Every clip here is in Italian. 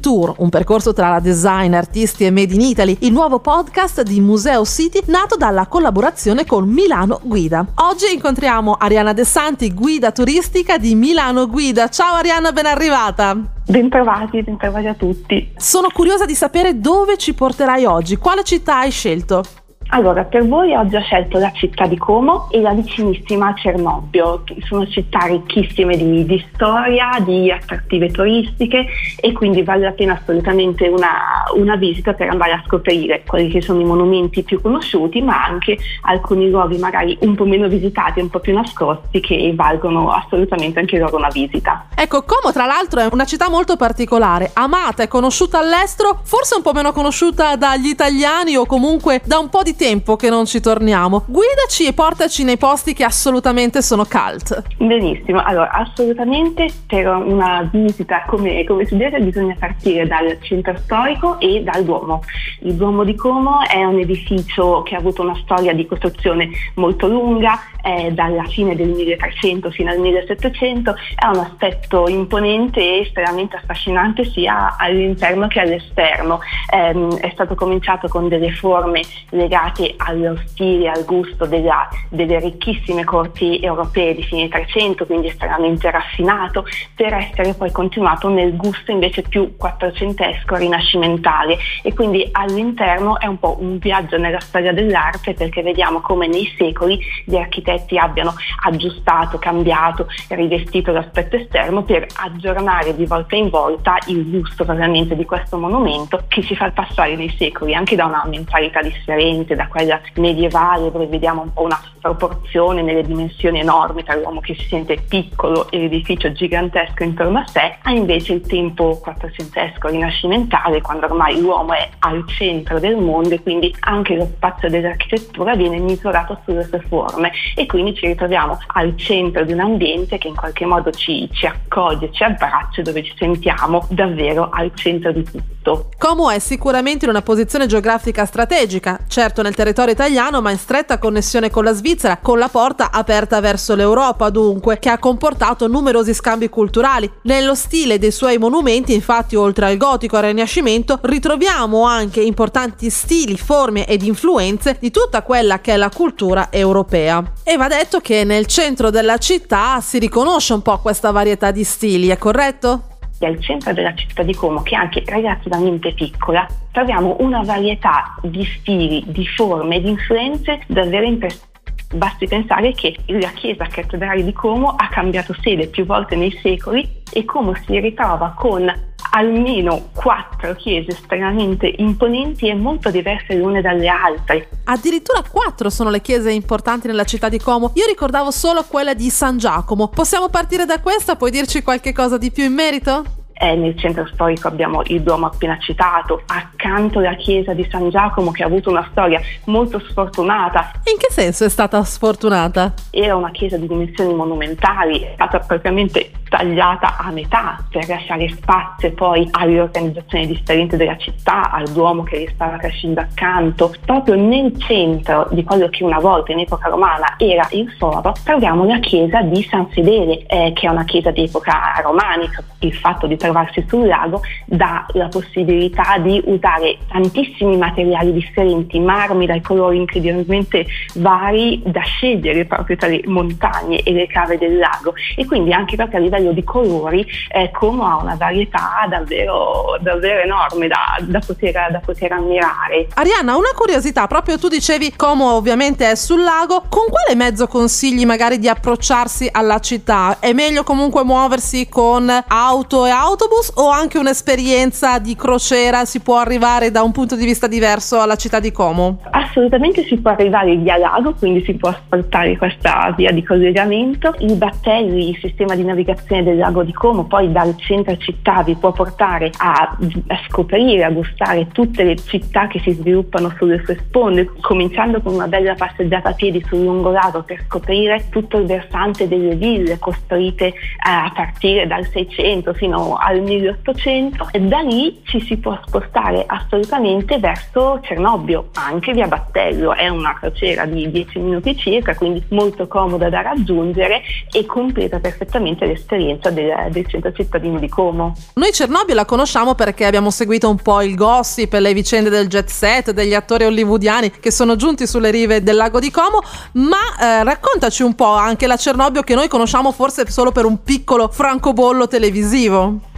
Tour, un percorso tra design, artisti e Made in Italy, il nuovo podcast di Museo City nato dalla collaborazione con Milano Guida. Oggi incontriamo Ariana De Santi, guida turistica di Milano Guida. Ciao Ariana, ben arrivata! Bentrovati, bentrovati a tutti. Sono curiosa di sapere dove ci porterai oggi, quale città hai scelto? Allora, per voi oggi ho scelto la città di Como e la vicinissima Cernobbio, sono città ricchissime di, di, storia, di attrattive turistiche e quindi vale la pena assolutamente una, una, visita per andare a scoprire quelli che sono i monumenti più conosciuti, ma anche alcuni luoghi magari un po' meno visitati, un po' più nascosti, che valgono assolutamente anche loro una visita. Ecco, Como tra l'altro è una città molto particolare, amata e conosciuta all'estero, forse un po' meno conosciuta dagli italiani o comunque da un po' di tempo che non ci torniamo. Guidaci e portaci nei posti che assolutamente sono cult. Benissimo, allora assolutamente per una visita come, come si deve bisogna partire dal centro storico e dal Duomo. Il Duomo di Como è un edificio che ha avuto una storia di costruzione molto lunga, è dalla fine del 1300 fino al 1700, è un aspetto imponente e estremamente affascinante sia all'interno che all'esterno. Eh, è stato cominciato con delle forme legate legate allo stile, al gusto della, delle ricchissime corti europee di fine 300, quindi estremamente raffinato, per essere poi continuato nel gusto invece più quattrocentesco, rinascimentale. E quindi all'interno è un po' un viaggio nella storia dell'arte perché vediamo come nei secoli gli architetti abbiano aggiustato, cambiato, rivestito l'aspetto esterno per aggiornare di volta in volta il gusto veramente di questo monumento che si fa passare nei secoli anche da una mentalità differente, da quella medievale dove vediamo un po' una proporzione nelle dimensioni enormi tra l'uomo che si sente piccolo e l'edificio gigantesco intorno a sé, a invece il tempo quattrocentesco rinascimentale quando ormai l'uomo è al centro del mondo e quindi anche lo spazio dell'architettura viene misurato sulle sue forme e quindi ci ritroviamo al centro di un ambiente che in qualche modo ci, ci accoglie, ci abbraccia, dove ci sentiamo davvero al centro di tutto. Como è sicuramente in una posizione geografica strategica, certo nel territorio italiano ma in stretta connessione con la Svizzera, con la porta aperta verso l'Europa dunque, che ha comportato numerosi scambi culturali. Nello stile dei suoi monumenti, infatti, oltre al gotico e al rinascimento, ritroviamo anche importanti stili, forme ed influenze di tutta quella che è la cultura europea. E va detto che nel centro della città si riconosce un po' questa varietà di stili, è corretto? Al centro della città di Como, che anche relativamente piccola, troviamo una varietà di stili, di forme, di influenze davvero interessanti. Basti pensare che la chiesa cattedrale di Como ha cambiato sede più volte nei secoli e Como si ritrova con almeno quattro chiese estremamente imponenti e molto diverse l'une dalle altre. Addirittura quattro sono le chiese importanti nella città di Como. Io ricordavo solo quella di San Giacomo. Possiamo partire da questa? Puoi dirci qualche cosa di più in merito? Eh, nel centro storico abbiamo il Duomo appena citato, accanto la chiesa di San Giacomo che ha avuto una storia molto sfortunata. In che senso è stata sfortunata? Era una chiesa di dimensioni monumentali, è stata praticamente tagliata a metà per lasciare spazio poi alle organizzazioni differenti della città, al Duomo che gli stava crescendo accanto. Proprio nel centro di quello che una volta in epoca romana era il foro, troviamo la chiesa di San Fedele, eh, che è una chiesa di epoca romanica. Il fatto di trovarsi sul lago dà la possibilità di usare tantissimi materiali differenti, marmi dai colori incredibilmente vari da scegliere proprio tra le montagne e le cave del lago e quindi anche proprio a livello di colori eh, Como ha una varietà davvero, davvero enorme da, da, poter, da poter ammirare. Arianna, una curiosità, proprio tu dicevi Como ovviamente è sul lago, con quale mezzo consigli magari di approcciarsi alla città? È meglio comunque muoversi con auto e auto? Autobus o anche un'esperienza di crociera si può arrivare da un punto di vista diverso alla città di Como? Assolutamente si può arrivare via lago, quindi si può asfaltare questa via di collegamento. I battelli, il sistema di navigazione del lago di Como, poi dal centro città vi può portare a, a scoprire, a gustare tutte le città che si sviluppano sulle sue sponde, cominciando con una bella passeggiata a piedi sul lungolago per scoprire tutto il versante delle ville costruite eh, a partire dal 600 fino al 1800 e da lì ci si può spostare assolutamente verso Cernobbio, anche via Battello, è una crociera di 10 minuti circa, quindi molto comoda da raggiungere e completa perfettamente l'esperienza del, del centro cittadino di Como. Noi Cernobbio la conosciamo perché abbiamo seguito un po' il gossip, le vicende del jet set, degli attori hollywoodiani che sono giunti sulle rive del lago di Como, ma eh, raccontaci un po' anche la Cernobbio che noi conosciamo forse solo per un piccolo francobollo televisivo.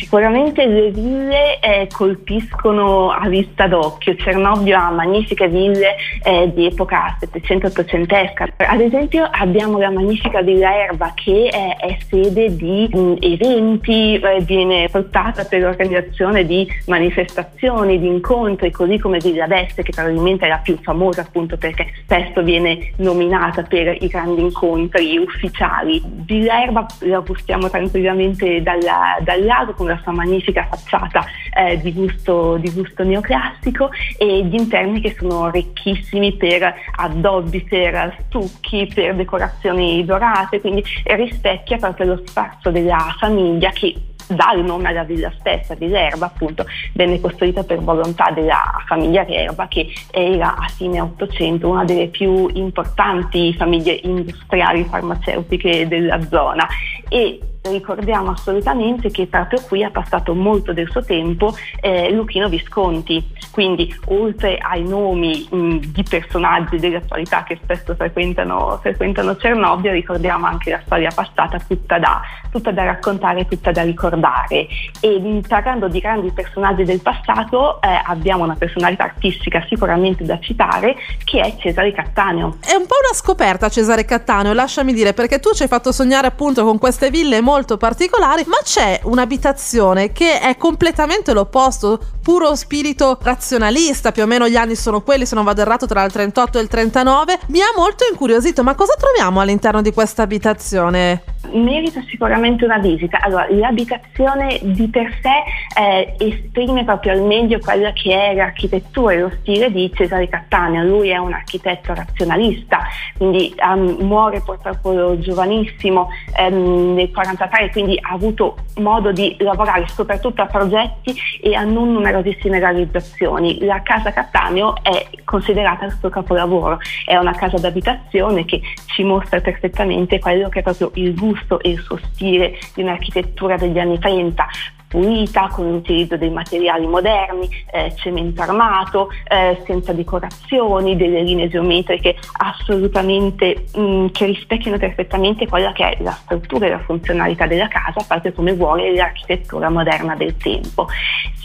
Sicuramente le ville eh, colpiscono a vista d'occhio, Cernobbio ha magnifiche ville eh, di epoca 700-800esca, ad esempio abbiamo la magnifica Villa Erba che è, è sede di mh, mm, eventi, eh, viene portata per l'organizzazione di manifestazioni, di incontri, così come Villa d'Este che probabilmente è la più famosa appunto perché spesso viene nominata per i grandi incontri ufficiali. Villa Erba la gustiamo tranquillamente dalla, dal al con la sua magnifica facciata eh, di, gusto, di, gusto, neoclassico e gli interni che sono ricchissimi per addobbi, per stucchi, per decorazioni dorate, quindi rispecchia proprio lo spazio della famiglia che dà il nome alla villa stessa, Villa Erba appunto venne costruita per volontà della famiglia Erba che era a fine 800 una delle più importanti famiglie industriali farmaceutiche della zona. E ricordiamo assolutamente che proprio qui ha passato molto del suo tempo eh, Luchino Visconti, quindi oltre ai nomi mh, di personaggi dell'attualità che spesso frequentano, frequentano Cernobbio, ricordiamo anche la storia passata tutta da, tutta da raccontare, tutta da ricordare. E mh, parlando di grandi personaggi del passato, eh, abbiamo una personalità artistica sicuramente da citare che è Cesare Cattaneo. È un po' una scoperta Cesare Cattaneo, lasciami dire, perché tu ci hai fatto sognare appunto con queste ville molto particolari, ma c'è un'abitazione che è completamente l'opposto, puro spirito razionalista, più o meno gli anni sono quelli, se non vado errato, tra il 38 e il 39. Mi ha molto incuriosito, ma cosa troviamo all'interno di questa abitazione? merita sicuramente una visita. Allora, l'abitazione di per sé eh, esprime proprio al meglio quella che è l'architettura e lo stile di Cesare Cattaneo. Lui è un architetto razionalista, quindi um, muore purtroppo giovanissimo um, nel 1943, quindi ha avuto modo di lavorare soprattutto a progetti e a non numerosissime realizzazioni. La casa Cattaneo è considerata il suo capolavoro, è una casa d'abitazione che ci mostra perfettamente quello che è proprio il gusto e il suo stile di un'architettura degli anni 30, pulita, con l'utilizzo dei materiali moderni, eh, cemento armato, eh, senza decorazioni, delle linee geometriche assolutamente mh, mm, che rispecchiano perfettamente quella che è la struttura e la funzionalità della casa, proprio come vuole l'architettura moderna del tempo.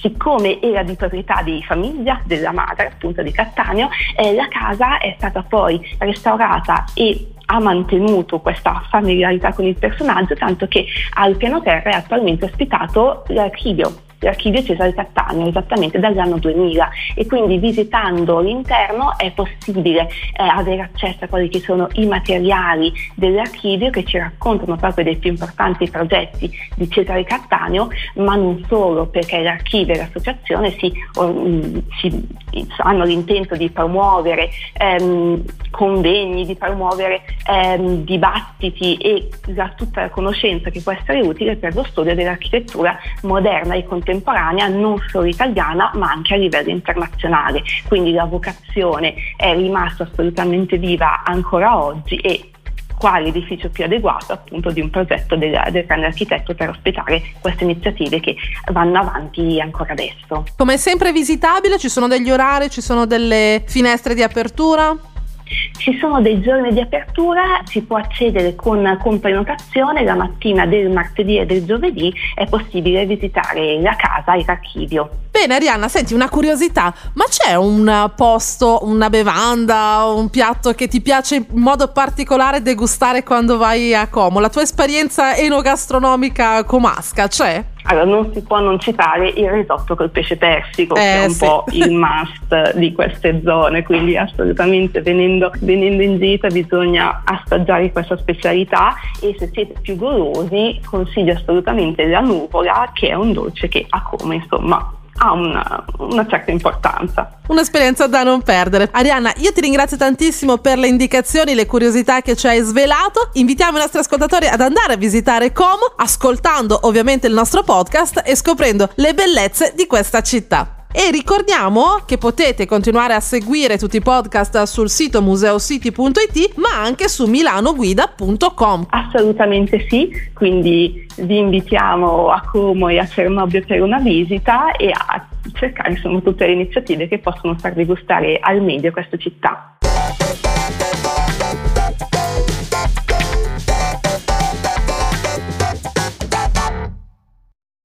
Siccome era di proprietà di famiglia della madre, appunto di Cattaneo, eh, la casa è stata poi restaurata e ha mantenuto questa familiarità con il personaggio, tanto che al piano terra è attualmente ospitato l'archivio l'archivio Cesare Cattaneo esattamente dall'anno 2000 e quindi visitando l'interno è possibile eh, avere accesso a quelli che sono i materiali dell'archivio che ci raccontano proprio dei più importanti progetti di Cesare Cattaneo, ma non solo perché l'archivio e l'associazione si, um, si, hanno l'intento di promuovere ehm, convegni, di promuovere ehm, dibattiti e la, tutta la conoscenza che può essere utile per lo studio dell'architettura moderna e contemporanea contemporanea non solo italiana ma anche a livello internazionale. Quindi la vocazione è rimasta assolutamente viva ancora oggi e quale edificio più adeguato appunto di un progetto del, del grande architetto per ospitare queste iniziative che vanno avanti ancora adesso. Come sempre visitabile, ci sono degli orari, ci sono delle finestre di apertura? Ci sono dei giorni di apertura, si può accedere con, con, prenotazione, la mattina del martedì e del giovedì è possibile visitare la casa e l'archivio. Bene Arianna, senti una curiosità, ma c'è un posto, una bevanda, un piatto che ti piace in modo particolare degustare quando vai a Como? La tua esperienza enogastronomica comasca c'è? Allora, non si può non citare il risotto col pesce persico, eh, che è un sì. po' il must di queste zone, quindi assolutamente venendo, venendo, in gita bisogna assaggiare questa specialità e se siete più golosi consiglio assolutamente la nuvola, che è un dolce che ha come insomma ha una, una, certa importanza. Un'esperienza da non perdere. Arianna, io ti ringrazio tantissimo per le indicazioni, le curiosità che ci hai svelato. Invitiamo i nostri ascoltatori ad andare a visitare Como, ascoltando ovviamente il nostro podcast e scoprendo le bellezze di questa città. E ricordiamo che potete continuare a seguire tutti i podcast sul sito museocity.it ma anche su milanoguida.com. Assolutamente sì, quindi vi invitiamo a Como e a Cernobbio per una visita e a cercare insomma, tutte le iniziative che possono farvi gustare al meglio questa città.